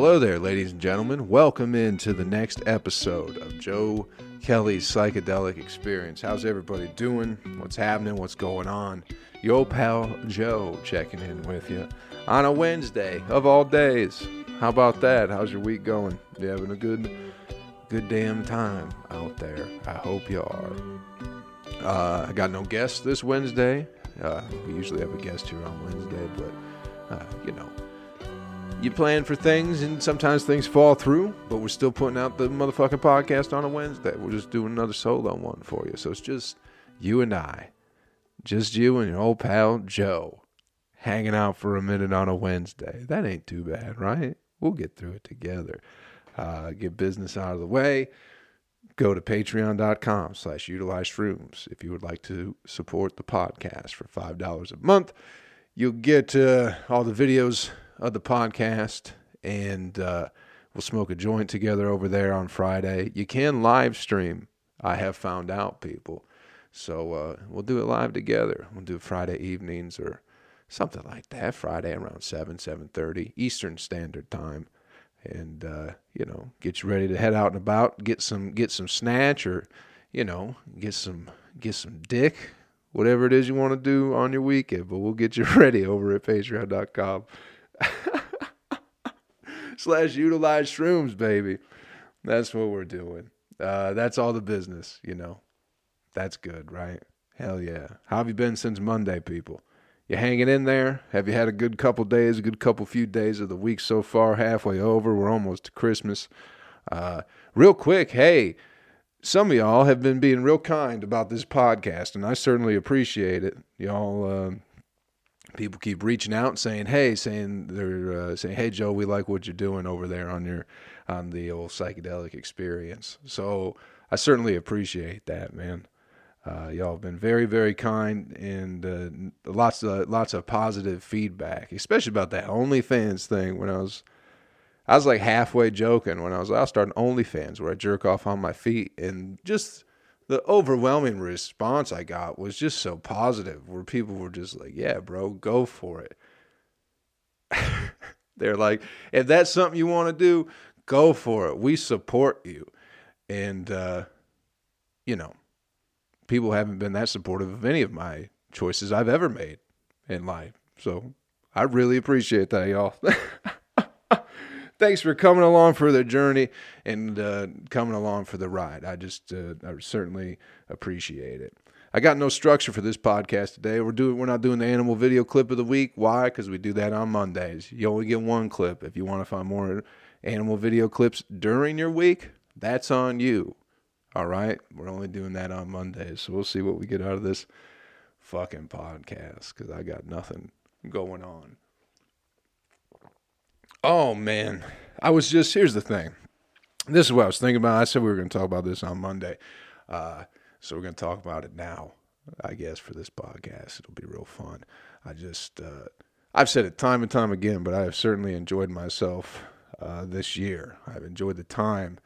Hello there, ladies and gentlemen. Welcome into the next episode of Joe Kelly's Psychedelic Experience. How's everybody doing? What's happening? What's going on? Your pal Joe checking in with you on a Wednesday of all days. How about that? How's your week going? You having a good, good damn time out there? I hope you are. Uh, I got no guests this Wednesday. Uh, we usually have a guest here on Wednesday, but uh, you know, you plan for things and sometimes things fall through, but we're still putting out the motherfucking podcast on a Wednesday. We're just doing another solo one for you. So it's just you and I, just you and your old pal Joe, hanging out for a minute on a Wednesday. That ain't too bad, right? We'll get through it together. Uh, get business out of the way go to patreon.com slash utilize shrooms if you would like to support the podcast for $5 a month you'll get uh, all the videos of the podcast and uh, we'll smoke a joint together over there on friday. You can live stream i have found out people. So uh, we'll do it live together. We'll do friday evenings or something like that friday around 7 7.30 eastern standard time. And uh, you know get you ready to head out and about get some get some snatch or you know get some get some dick whatever it is you want to do on your weekend. But we'll get you ready over at patreon.com slash utilize shrooms baby that's what we're doing uh, that's all the business you know that's good right hell yeah how have you been since monday people you hanging in there? Have you had a good couple days, a good couple few days of the week so far? Halfway over. We're almost to Christmas. Uh, real quick, hey, some of y'all have been being real kind about this podcast, and I certainly appreciate it. Y'all, uh, people keep reaching out and saying, "Hey," saying they're uh, saying, "Hey, Joe, we like what you're doing over there on your on the old psychedelic experience." So I certainly appreciate that, man. Uh, y'all have been very, very kind and uh, lots of lots of positive feedback, especially about that OnlyFans thing. When I was, I was like halfway joking when I was, I'll start an OnlyFans where I jerk off on my feet, and just the overwhelming response I got was just so positive. Where people were just like, "Yeah, bro, go for it." They're like, if that's something you want to do, go for it. We support you, and uh, you know people haven't been that supportive of any of my choices I've ever made in life. So I really appreciate that, y'all. Thanks for coming along for the journey and uh, coming along for the ride. I just uh, I certainly appreciate it. I got no structure for this podcast today. We're doing we're not doing the animal video clip of the week. Why? Because we do that on Mondays. You only get one clip. If you want to find more animal video clips during your week, that's on you. All right. We're only doing that on Mondays. So we'll see what we get out of this fucking podcast because I got nothing going on. Oh, man. I was just, here's the thing. This is what I was thinking about. I said we were going to talk about this on Monday. Uh, so we're going to talk about it now, I guess, for this podcast. It'll be real fun. I just, uh, I've said it time and time again, but I have certainly enjoyed myself uh, this year. I've enjoyed the time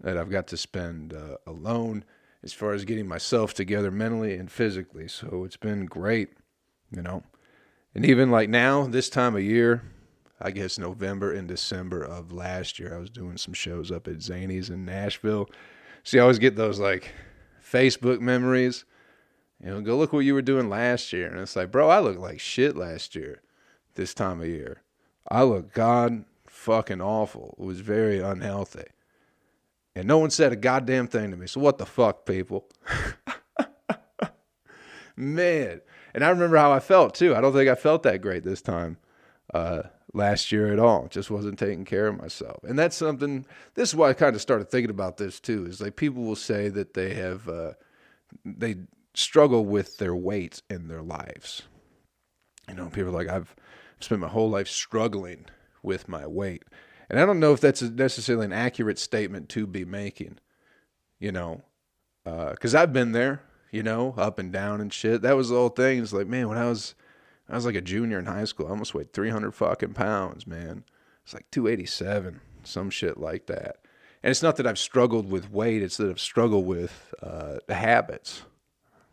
that I've got to spend uh, alone as far as getting myself together mentally and physically. So it's been great, you know. And even like now, this time of year, I guess November and December of last year, I was doing some shows up at Zanies in Nashville. So I always get those like Facebook memories. You know, go look what you were doing last year. And it's like, bro, I look like shit last year, this time of year. I look god fucking awful. It was very unhealthy. And no one said a goddamn thing to me. So what the fuck, people? Man. And I remember how I felt too. I don't think I felt that great this time uh, last year at all. Just wasn't taking care of myself. And that's something, this is why I kind of started thinking about this too, is like people will say that they have, uh, they struggle with their weight in their lives. You know, people like, I've spent my whole life struggling with my weight. And I don't know if that's necessarily an accurate statement to be making, you know, because uh, I've been there, you know, up and down and shit. That was the whole thing. It's like, man, when I was, I was like a junior in high school, I almost weighed 300 fucking pounds, man. It's like 287, some shit like that. And it's not that I've struggled with weight, it's that I've struggled with uh, the habits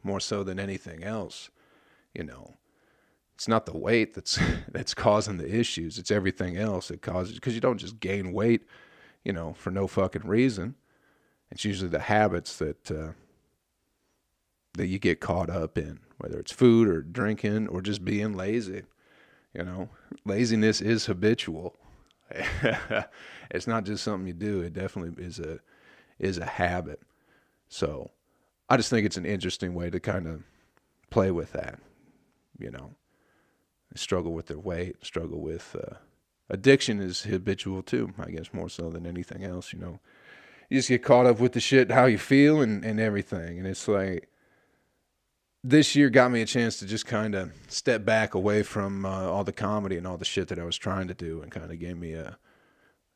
more so than anything else, you know. it's not the weight that's that's causing the issues. It's everything else that causes because you don't just gain weight, you know, for no fucking reason. It's usually the habits that uh, that you get caught up in, whether it's food or drinking or just being lazy. You know, laziness is habitual. it's not just something you do. It definitely is a is a habit. So, I just think it's an interesting way to kind of play with that. You know, struggle with their weight, struggle with uh, addiction is habitual too. I guess more so than anything else. You know, you just get caught up with the shit, how you feel, and and everything, and it's like this year got me a chance to just kind of step back away from uh, all the comedy and all the shit that I was trying to do, and kind of gave me a,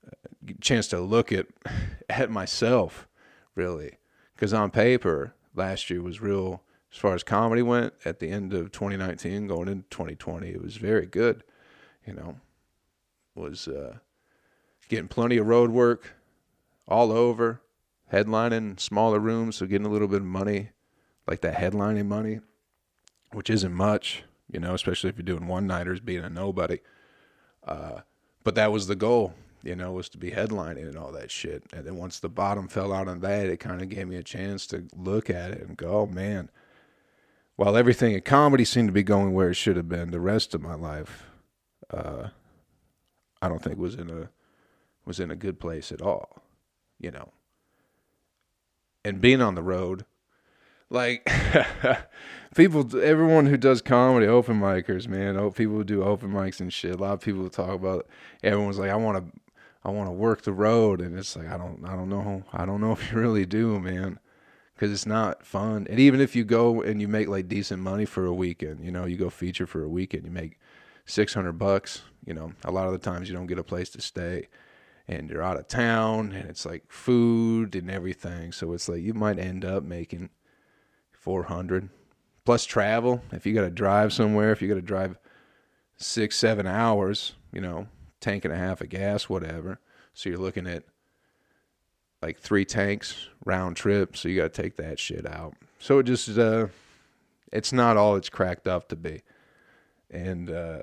a, chance to look at at myself, really, because on paper last year was real as far as comedy went. At the end of 2019, going into 2020, it was very good. You know, was uh, getting plenty of road work all over, headlining smaller rooms, so getting a little bit of money like that headlining money, which isn't much, you know, especially if you're doing one nighters being a nobody. Uh, but that was the goal, you know, was to be headlining and all that shit. And then once the bottom fell out on that, it kind of gave me a chance to look at it and go, oh man, while everything in comedy seemed to be going where it should have been, the rest of my life, uh, I don't think was in a was in a good place at all, you know. And being on the road, like people, everyone who does comedy, open micers, man, oh, people do open mics and shit. A lot of people talk about. Everyone's like, I want to, I want to work the road, and it's like, I don't, I don't know, I don't know if you really do, man, because it's not fun. And even if you go and you make like decent money for a weekend, you know, you go feature for a weekend, you make six hundred bucks. You know, a lot of the times you don't get a place to stay and you're out of town and it's like food and everything. So it's like you might end up making 400 plus travel. If you got to drive somewhere, if you got to drive six, seven hours, you know, tank and a half of gas, whatever. So you're looking at like three tanks round trip. So you got to take that shit out. So it just, uh, it's not all it's cracked up to be. And, uh,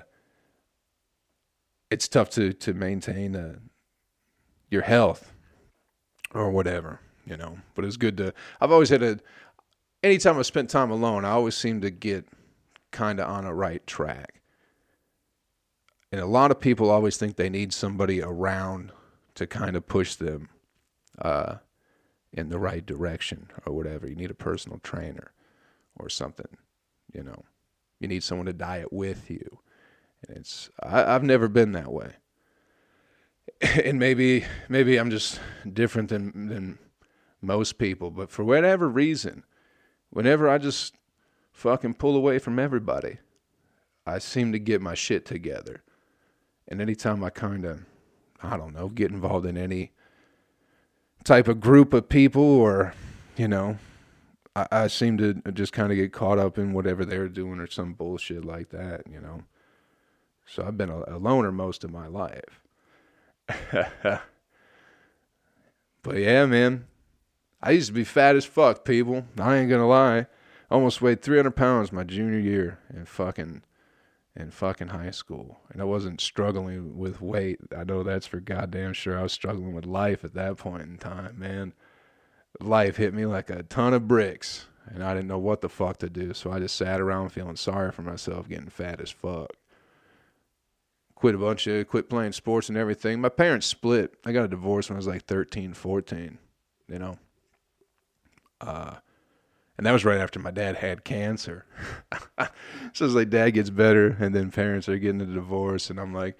it's tough to, to maintain, uh, your health or whatever, you know, but it's good to, I've always had a, anytime I spent time alone, I always seem to get kind of on a right track. And a lot of people always think they need somebody around to kind of push them uh, in the right direction or whatever. You need a personal trainer or something, you know. You need someone to diet with you. And it's I, I've never been that way. And maybe maybe I'm just different than than most people, but for whatever reason, whenever I just fucking pull away from everybody, I seem to get my shit together. And anytime I kind of, I don't know, get involved in any type of group of people or, you know, I, I seem to just kind of get caught up in whatever they're doing or some bullshit like that, you know. So I've been a, a loner most of my life. but yeah, man, I used to be fat as fuck, people. I ain't gonna lie. I Almost weighed 300 pounds my junior year in fucking in fucking high school, and I wasn't struggling with weight. I know that's for goddamn sure. I was struggling with life at that point in time, man. Life hit me like a ton of bricks, and I didn't know what the fuck to do. So I just sat around feeling sorry for myself, getting fat as fuck. Quit a bunch of, quit playing sports and everything. My parents split. I got a divorce when I was like 13, 14, you know. Uh, and that was right after my dad had cancer. so it's like dad gets better, and then parents are getting a divorce, and I'm like,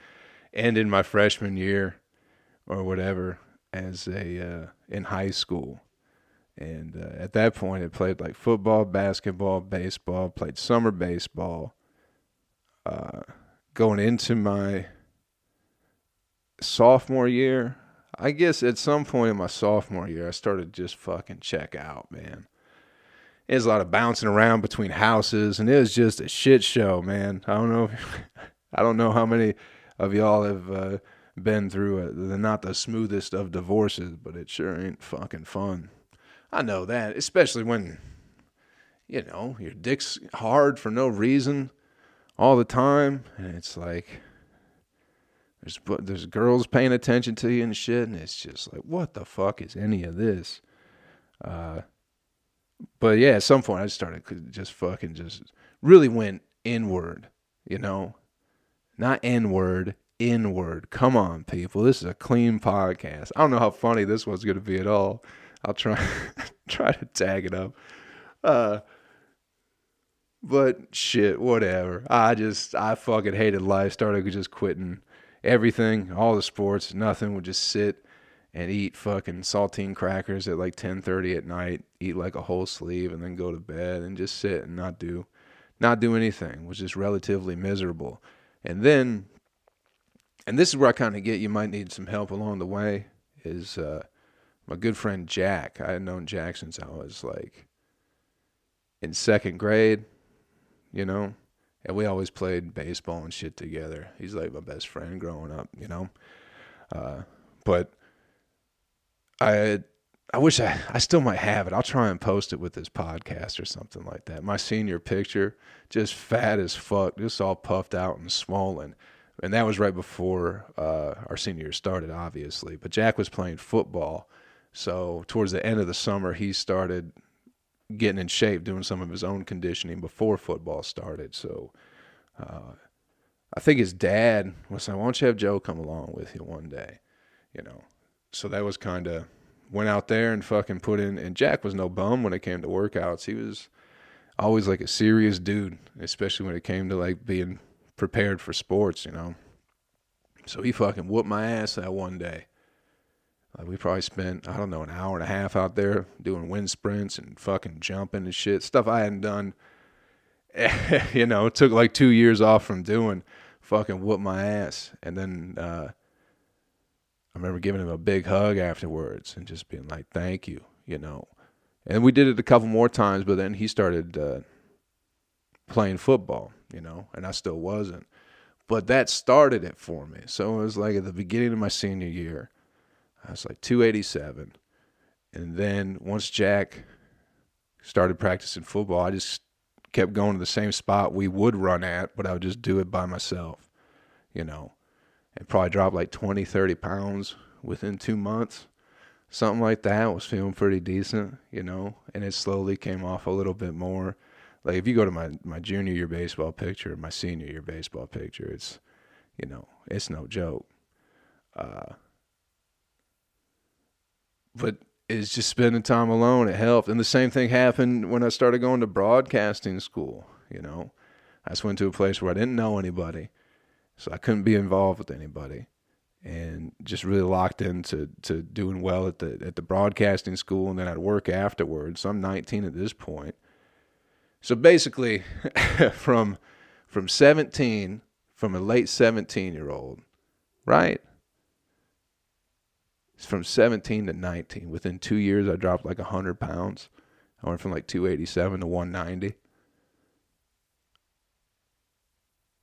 ending my freshman year or whatever as a uh, in high school. And uh, at that point, I played like football, basketball, baseball, played summer baseball. Uh, going into my sophomore year, I guess at some point in my sophomore year, I started just fucking check out, man. There's a lot of bouncing around between houses, and it was just a shit show, man. I don't know, if, I don't know how many of y'all have uh, been through a, the not the smoothest of divorces, but it sure ain't fucking fun. I know that, especially when, you know, your dick's hard for no reason, all the time, and it's like there's there's girls paying attention to you and shit, and it's just like, what the fuck is any of this? Uh, but yeah, at some point I just started just fucking just really went inward, you know, not inward, inward. Come on, people, this is a clean podcast. I don't know how funny this one's gonna be at all. I'll try try to tag it up. Uh, but shit, whatever. I just I fucking hated life. Started just quitting everything, all the sports, nothing. Would just sit and eat fucking saltine crackers at like 10:30 at night, eat like a whole sleeve and then go to bed and just sit and not do not do anything, was just relatively miserable. And then and this is where I kind of get you might need some help along the way is uh my good friend Jack. I had known Jack since I was like in second grade, you know, and we always played baseball and shit together. He's like my best friend growing up, you know. Uh, but I I wish I I still might have it. I'll try and post it with this podcast or something like that. My senior picture, just fat as fuck, just all puffed out and swollen. And that was right before uh, our senior year started, obviously. But Jack was playing football, so towards the end of the summer, he started getting in shape, doing some of his own conditioning before football started. So uh, I think his dad was saying, "Why don't you have Joe come along with you one day?" You know. So that was kind of went out there and fucking put in. And Jack was no bum when it came to workouts. He was always like a serious dude, especially when it came to like being prepared for sports. You know. So he fucking whooped my ass that one day. Like we probably spent I don't know an hour and a half out there doing wind sprints and fucking jumping and shit stuff I hadn't done. you know, it took like two years off from doing. Fucking whoop my ass, and then uh, I remember giving him a big hug afterwards and just being like, "Thank you," you know. And we did it a couple more times, but then he started uh, playing football, you know, and I still wasn't. But that started it for me. So it was like at the beginning of my senior year I was like 287. And then once Jack started practicing football, I just kept going to the same spot we would run at, but I would just do it by myself, you know, and probably drop like 20, 30 pounds within two months. Something like that was feeling pretty decent, you know, and it slowly came off a little bit more. Like if you go to my, my junior year baseball picture, my senior year baseball picture, it's, you know, it's no joke. Uh, but it's just spending time alone. It helped. And the same thing happened when I started going to broadcasting school. You know, I just went to a place where I didn't know anybody, so I couldn't be involved with anybody, and just really locked into to doing well at the at the broadcasting school, and then I'd work afterwards. So I'm 19 at this point. So basically, from from 17, from a late 17 year old, right? From 17 to 19. Within two years, I dropped like 100 pounds. I went from like 287 to 190.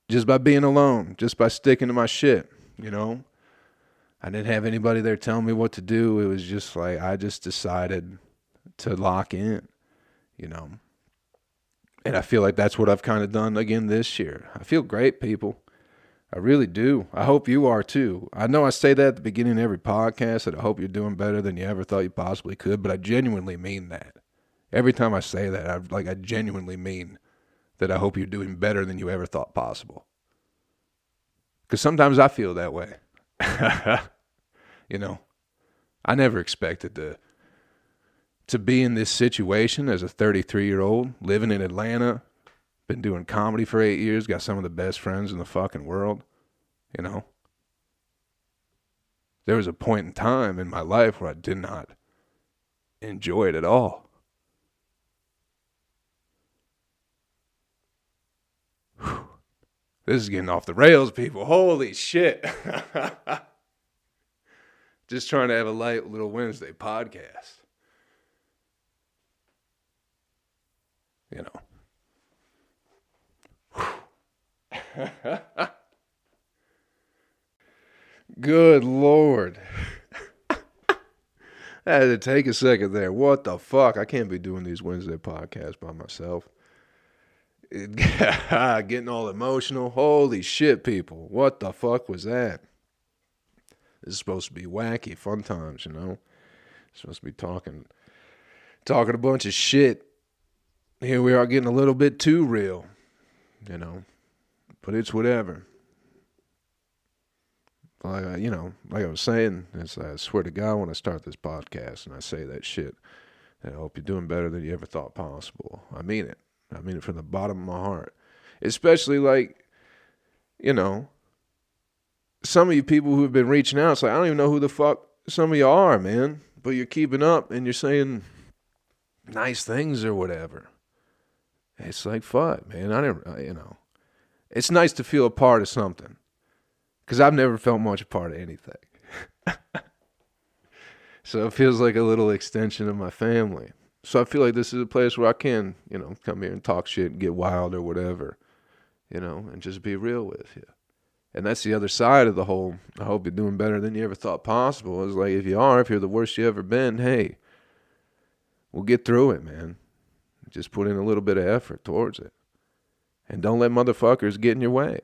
Just by being alone, just by sticking to my shit, you know? I didn't have anybody there telling me what to do. It was just like I just decided to lock in, you know? And I feel like that's what I've kind of done again this year. I feel great, people. I really do. I hope you are too. I know I say that at the beginning of every podcast that I hope you're doing better than you ever thought you possibly could, but I genuinely mean that. Every time I say that, I like I genuinely mean that I hope you're doing better than you ever thought possible. Cuz sometimes I feel that way. you know, I never expected to to be in this situation as a 33-year-old living in Atlanta, been doing comedy for eight years, got some of the best friends in the fucking world, you know. There was a point in time in my life where I did not enjoy it at all. Whew. This is getting off the rails, people. Holy shit. Just trying to have a light little Wednesday podcast. You know. Good Lord. I had to take a second there. What the fuck? I can't be doing these Wednesday podcasts by myself. Getting all emotional. Holy shit, people. What the fuck was that? This is supposed to be wacky, fun times, you know? Supposed to be talking talking a bunch of shit. Here we are getting a little bit too real, you know. But it's whatever. Like I, you know, like I was saying, I swear to God, when I start this podcast and I say that shit, I hope you're doing better than you ever thought possible. I mean it. I mean it from the bottom of my heart. Especially like, you know, some of you people who have been reaching out, it's like I don't even know who the fuck some of you are, man. But you're keeping up and you're saying nice things or whatever. It's like fuck, man. I never, you know, it's nice to feel a part of something because I've never felt much a part of anything. so it feels like a little extension of my family. So I feel like this is a place where I can, you know, come here and talk shit and get wild or whatever, you know, and just be real with you. And that's the other side of the whole. I hope you're doing better than you ever thought possible. Is like if you are, if you're the worst you ever been, hey, we'll get through it, man. Just put in a little bit of effort towards it. And don't let motherfuckers get in your way.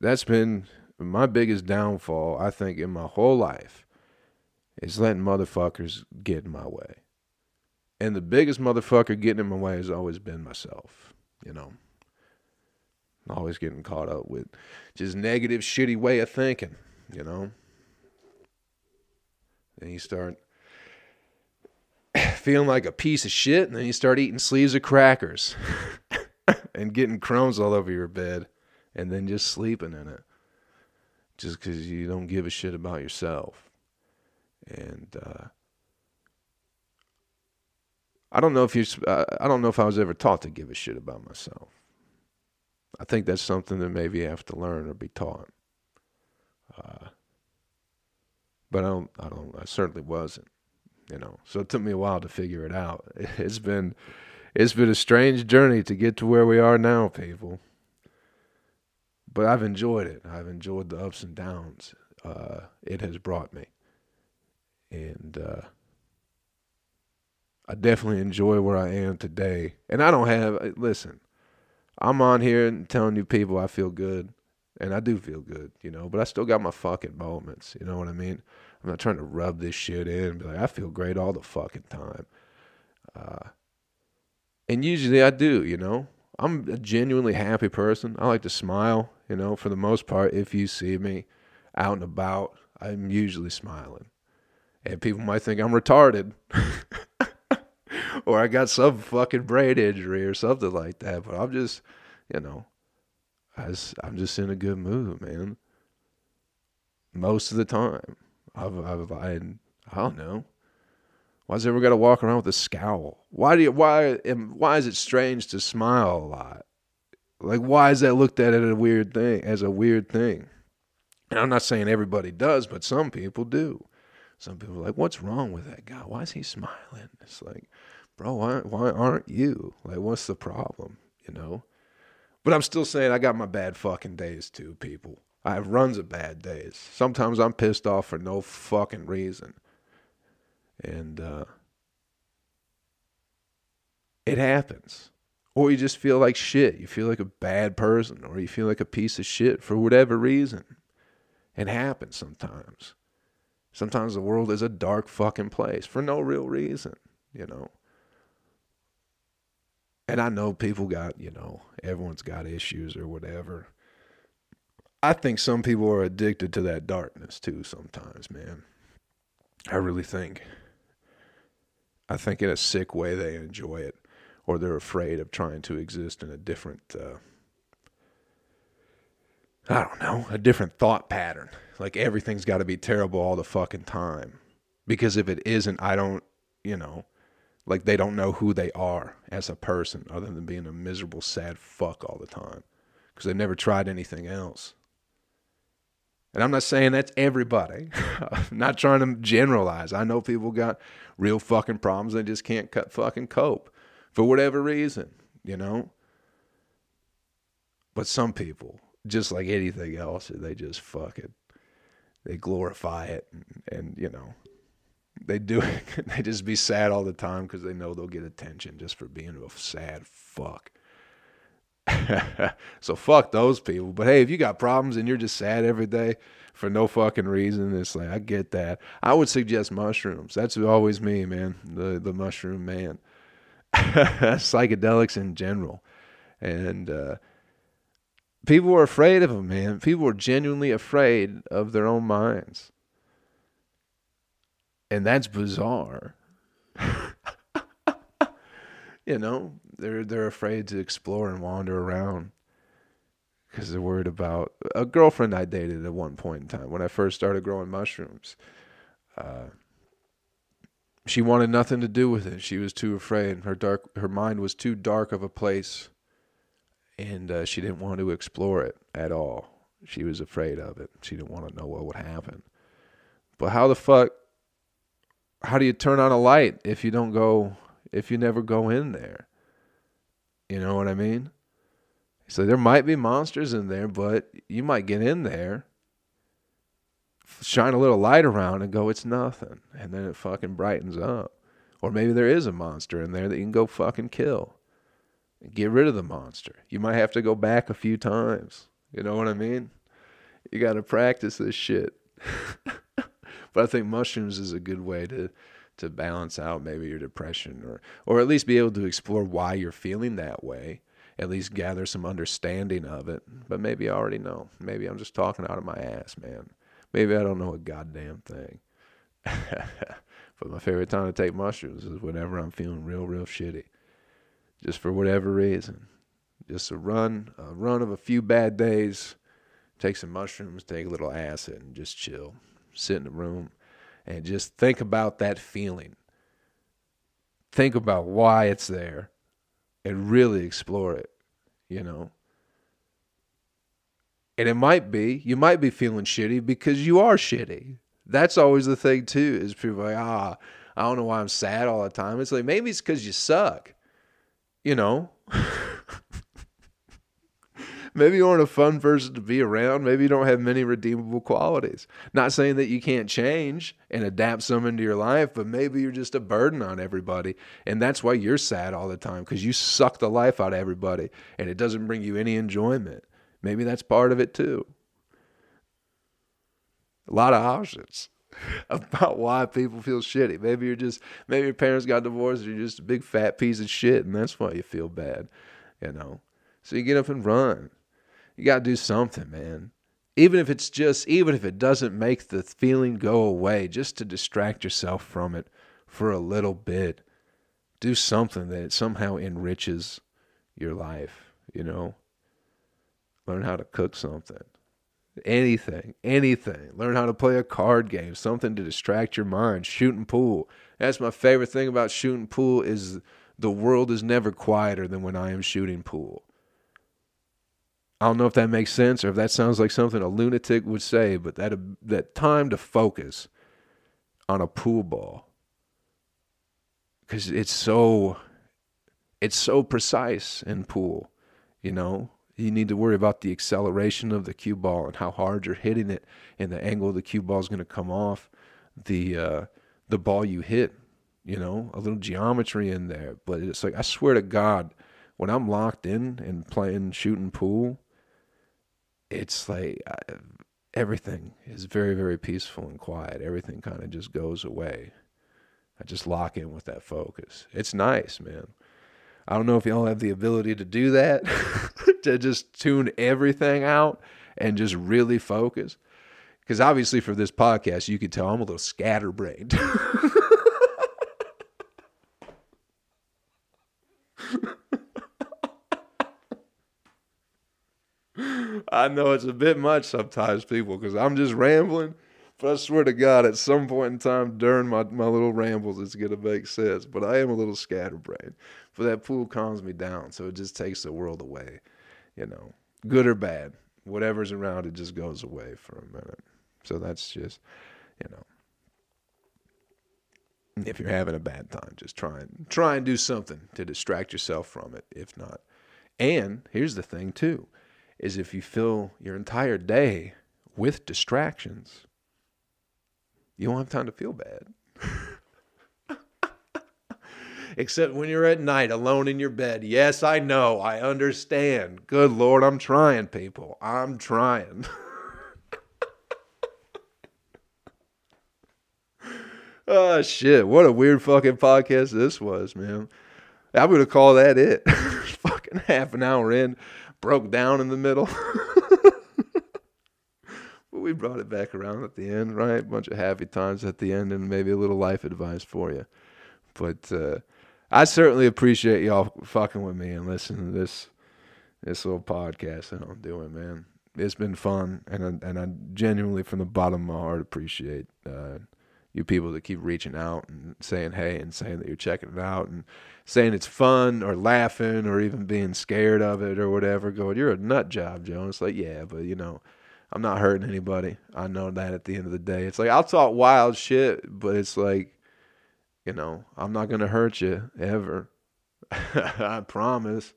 That's been my biggest downfall, I think, in my whole life, is letting motherfuckers get in my way. And the biggest motherfucker getting in my way has always been myself, you know. Always getting caught up with just negative, shitty way of thinking, you know. Then you start feeling like a piece of shit, and then you start eating sleeves of crackers and getting crumbs all over your bed, and then just sleeping in it just because you don't give a shit about yourself. And uh, I don't know if you, I don't know if I was ever taught to give a shit about myself. I think that's something that maybe you have to learn or be taught. Uh, but I don't, I don't, I certainly wasn't you know. So it took me a while to figure it out. It's been it's been a strange journey to get to where we are now, people. But I've enjoyed it. I've enjoyed the ups and downs uh, it has brought me, and uh, I definitely enjoy where I am today. And I don't have uh, listen. I'm on here and telling you people I feel good, and I do feel good, you know. But I still got my fucking moments. You know what I mean? I'm not trying to rub this shit in and be like, I feel great all the fucking time. Uh, and usually I do, you know. I'm a genuinely happy person. I like to smile, you know, for the most part. If you see me out and about, I'm usually smiling. And people might think I'm retarded or I got some fucking brain injury or something like that. But I'm just, you know, I am just in a good mood, man. Most of the time. I've, I've, I don't know. Why's everyone got to walk around with a scowl? Why do you, why, why is it strange to smile a lot? Like, why is that looked at as a weird thing, as a weird thing? And I'm not saying everybody does, but some people do. Some people are like, what's wrong with that guy? Why is he smiling? It's like, bro, why, why aren't you? Like, what's the problem? You know? But I'm still saying I got my bad fucking days too, people. I have runs of bad days. Sometimes I'm pissed off for no fucking reason. And uh, it happens. Or you just feel like shit. You feel like a bad person, or you feel like a piece of shit for whatever reason. It happens sometimes. Sometimes the world is a dark fucking place for no real reason, you know. And I know people got, you know, everyone's got issues or whatever. I think some people are addicted to that darkness too sometimes, man. I really think. I think in a sick way they enjoy it or they're afraid of trying to exist in a different uh, I don't know, a different thought pattern. Like everything's got to be terrible all the fucking time. Because if it isn't, I don't, you know, like they don't know who they are as a person other than being a miserable, sad fuck all the time. Because they've never tried anything else. And I'm not saying that's everybody. I'm not trying to generalize. I know people got real fucking problems. They just can't cut fucking cope for whatever reason, you know? But some people, just like anything else, they just fucking, they glorify it and, and you know, they do it. they just be sad all the time because they know they'll get attention just for being a sad fuck. so fuck those people. But hey, if you got problems and you're just sad every day for no fucking reason, it's like I get that. I would suggest mushrooms. That's always me, man. The the mushroom man. Psychedelics in general, and uh, people were afraid of them, man. People were genuinely afraid of their own minds, and that's bizarre. you know, they're they're afraid to explore and wander around because they're worried about a girlfriend I dated at one point in time when I first started growing mushrooms. Uh, she wanted nothing to do with it. She was too afraid. Her dark, her mind was too dark of a place, and uh, she didn't want to explore it at all. She was afraid of it. She didn't want to know what would happen. But how the fuck? How do you turn on a light if you don't go? If you never go in there? You know what I mean? So there might be monsters in there, but you might get in there, shine a little light around, and go, it's nothing. And then it fucking brightens up. Or maybe there is a monster in there that you can go fucking kill. Get rid of the monster. You might have to go back a few times. You know what I mean? You got to practice this shit. but I think mushrooms is a good way to to balance out maybe your depression or or at least be able to explore why you're feeling that way at least gather some understanding of it. But maybe i already know. Maybe i'm just talking out of my ass man. Maybe i don't know a goddamn thing. But my favorite time to take mushrooms is whenever i'm feeling real real shitty. Just for whatever reason. Just a run a run of a few bad days. Take some mushrooms take a little acid and just chill. Sit in the room and just think about that feeling. Think about why it's there and really explore it, you know. And it might be, you might be feeling shitty because you are shitty. That's always the thing, too, is people like, ah, I don't know why I'm sad all the time. It's like, maybe it's because you suck, you know. maybe you aren't a fun person to be around. Maybe you don't have many redeemable qualities. Not saying that you can't change and adapt some into your life, but maybe you're just a burden on everybody. And that's why you're sad all the time because you suck the life out of everybody and it doesn't bring you any enjoyment. Maybe that's part of it too. A lot of options about why people feel shitty. Maybe you're just maybe your parents got divorced, or you're just a big fat piece of shit, and that's why you feel bad, you know. So you get up and run. You got to do something, man. Even if it's just, even if it doesn't make the feeling go away, just to distract yourself from it for a little bit. Do something that somehow enriches your life, you know? Learn how to cook something. Anything, anything. Learn how to play a card game, something to distract your mind. Shooting pool. That's my favorite thing about shooting pool is the world is never quieter than when I am shooting pool. I don't know if that makes sense or if that sounds like something a lunatic would say, but that that time to focus on a pool ball because it's so it's so precise in pool, you know. You need to worry about the acceleration of the cue ball and how hard you're hitting it, and the angle the cue ball is going to come off the uh, the ball you hit. You know, a little geometry in there, but it's like I swear to God, when I'm locked in and playing shooting pool, it's like uh, everything is very very peaceful and quiet. Everything kind of just goes away. I just lock in with that focus. It's nice man. I don't know if y'all have the ability to do that to just tune everything out and just really focus. Because obviously for this podcast you could tell i'm a little scatterbrained I know it's a bit much sometimes, people, because I'm just rambling. But I swear to God, at some point in time during my, my little rambles, it's going to make sense. But I am a little scatterbrained. But that pool calms me down. So it just takes the world away, you know, good or bad. Whatever's around, it just goes away for a minute. So that's just, you know, if you're having a bad time, just try and try and do something to distract yourself from it. If not, and here's the thing too is if you fill your entire day with distractions, you won't have time to feel bad. except when you're at night alone in your bed. Yes, I know. I understand. Good Lord, I'm trying, people. I'm trying. oh, shit. What a weird fucking podcast this was, man. I'm going to call that it. fucking half an hour in, broke down in the middle. but we brought it back around at the end, right? A bunch of happy times at the end and maybe a little life advice for you. But uh, I certainly appreciate y'all fucking with me and listening to this this little podcast that I'm doing, man. It's been fun, and I, and I genuinely, from the bottom of my heart, appreciate uh, you people that keep reaching out and saying hey and saying that you're checking it out and saying it's fun or laughing or even being scared of it or whatever. Going, you're a nut job, Joe. It's like, yeah, but you know, I'm not hurting anybody. I know that at the end of the day, it's like I'll talk wild shit, but it's like you know, I'm not gonna hurt you ever. I promise.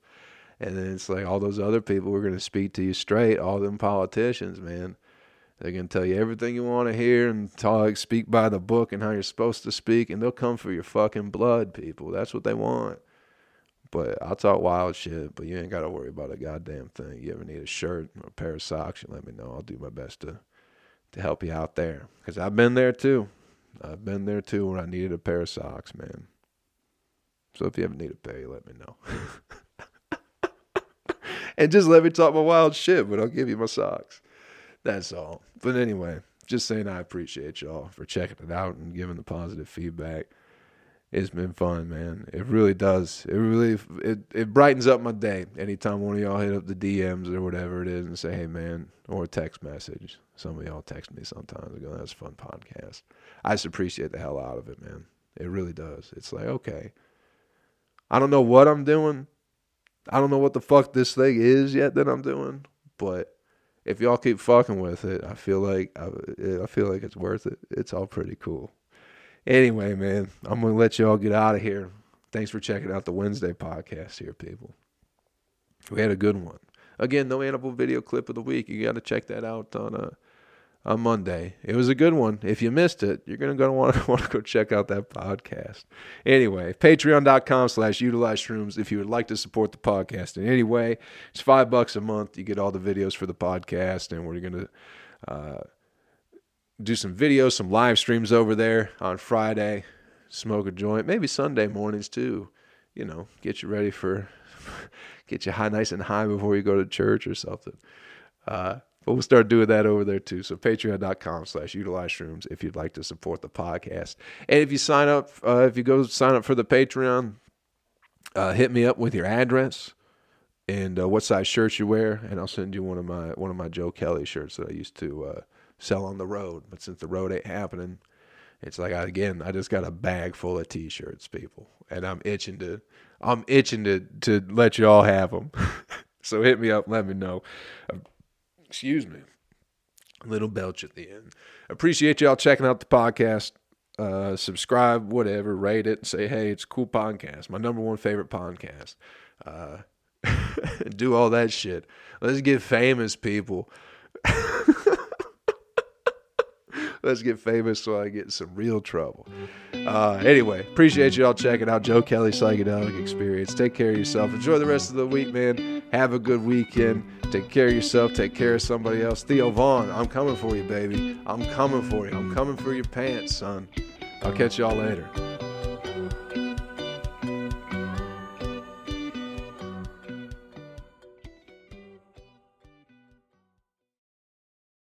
And then it's like all those other people were gonna speak to you straight, all them politicians, man. They're gonna tell you everything you want to hear and talk, speak by the book and how you're supposed to speak, and they'll come for your fucking blood, people. That's what they want. But I'll talk wild shit, but you ain't gotta worry about a goddamn thing. You ever need a shirt or a pair of socks, you let me know. I'll do my best to to help you out there. Because I've been there too. I've been there too when I needed a pair of socks, man. So if you ever need a pair, you let me know. and just let me talk my wild shit, but I'll give you my socks. That's all. But anyway, just saying I appreciate y'all for checking it out and giving the positive feedback. It's been fun, man. It really does. It really it, it brightens up my day anytime one of y'all hit up the DMs or whatever it is and say, "Hey, man," or a text message. Some of y'all text me sometimes and go, "That's a fun podcast." I just appreciate the hell out of it, man. It really does. It's like, okay, I don't know what I'm doing. I don't know what the fuck this thing is yet that I'm doing, but if y'all keep fucking with it, I feel like I, I feel like it's worth it. It's all pretty cool. Anyway, man, I'm gonna let y'all get out of here. Thanks for checking out the Wednesday podcast here, people. We had a good one. Again, no animal video clip of the week. You got to check that out on uh, on Monday. It was a good one. If you missed it, you're gonna go want to want to go check out that podcast. Anyway, patreon.com slash utilize shrooms if you would like to support the podcast in any way. It's five bucks a month. You get all the videos for the podcast, and we're gonna uh, do some videos, some live streams over there on Friday. Smoke a joint, maybe Sunday mornings too. You know, get you ready for get you high, nice and high before you go to church or something. Uh, but we'll start doing that over there too. So patreon.com slash utilize shrooms if you'd like to support the podcast. And if you sign up, uh, if you go sign up for the Patreon, uh, hit me up with your address and uh, what size shirts you wear, and I'll send you one of my one of my Joe Kelly shirts that I used to uh, sell on the road. But since the road ain't happening, it's like again, I just got a bag full of t-shirts, people, and I'm itching to I'm itching to to let you all have them. so hit me up, let me know. Excuse me. Little belch at the end. Appreciate y'all checking out the podcast. Uh, subscribe, whatever, rate it, say, hey, it's a cool podcast. My number one favorite podcast. Uh, do all that shit. Let's get famous, people. Let's get famous so I get some real trouble. Uh, anyway, appreciate you all checking out Joe Kelly Psychedelic Experience. Take care of yourself. Enjoy the rest of the week, man. Have a good weekend. Take care of yourself. Take care of somebody else. Theo Von, I'm coming for you, baby. I'm coming for you. I'm coming for your pants, son. I'll catch y'all later.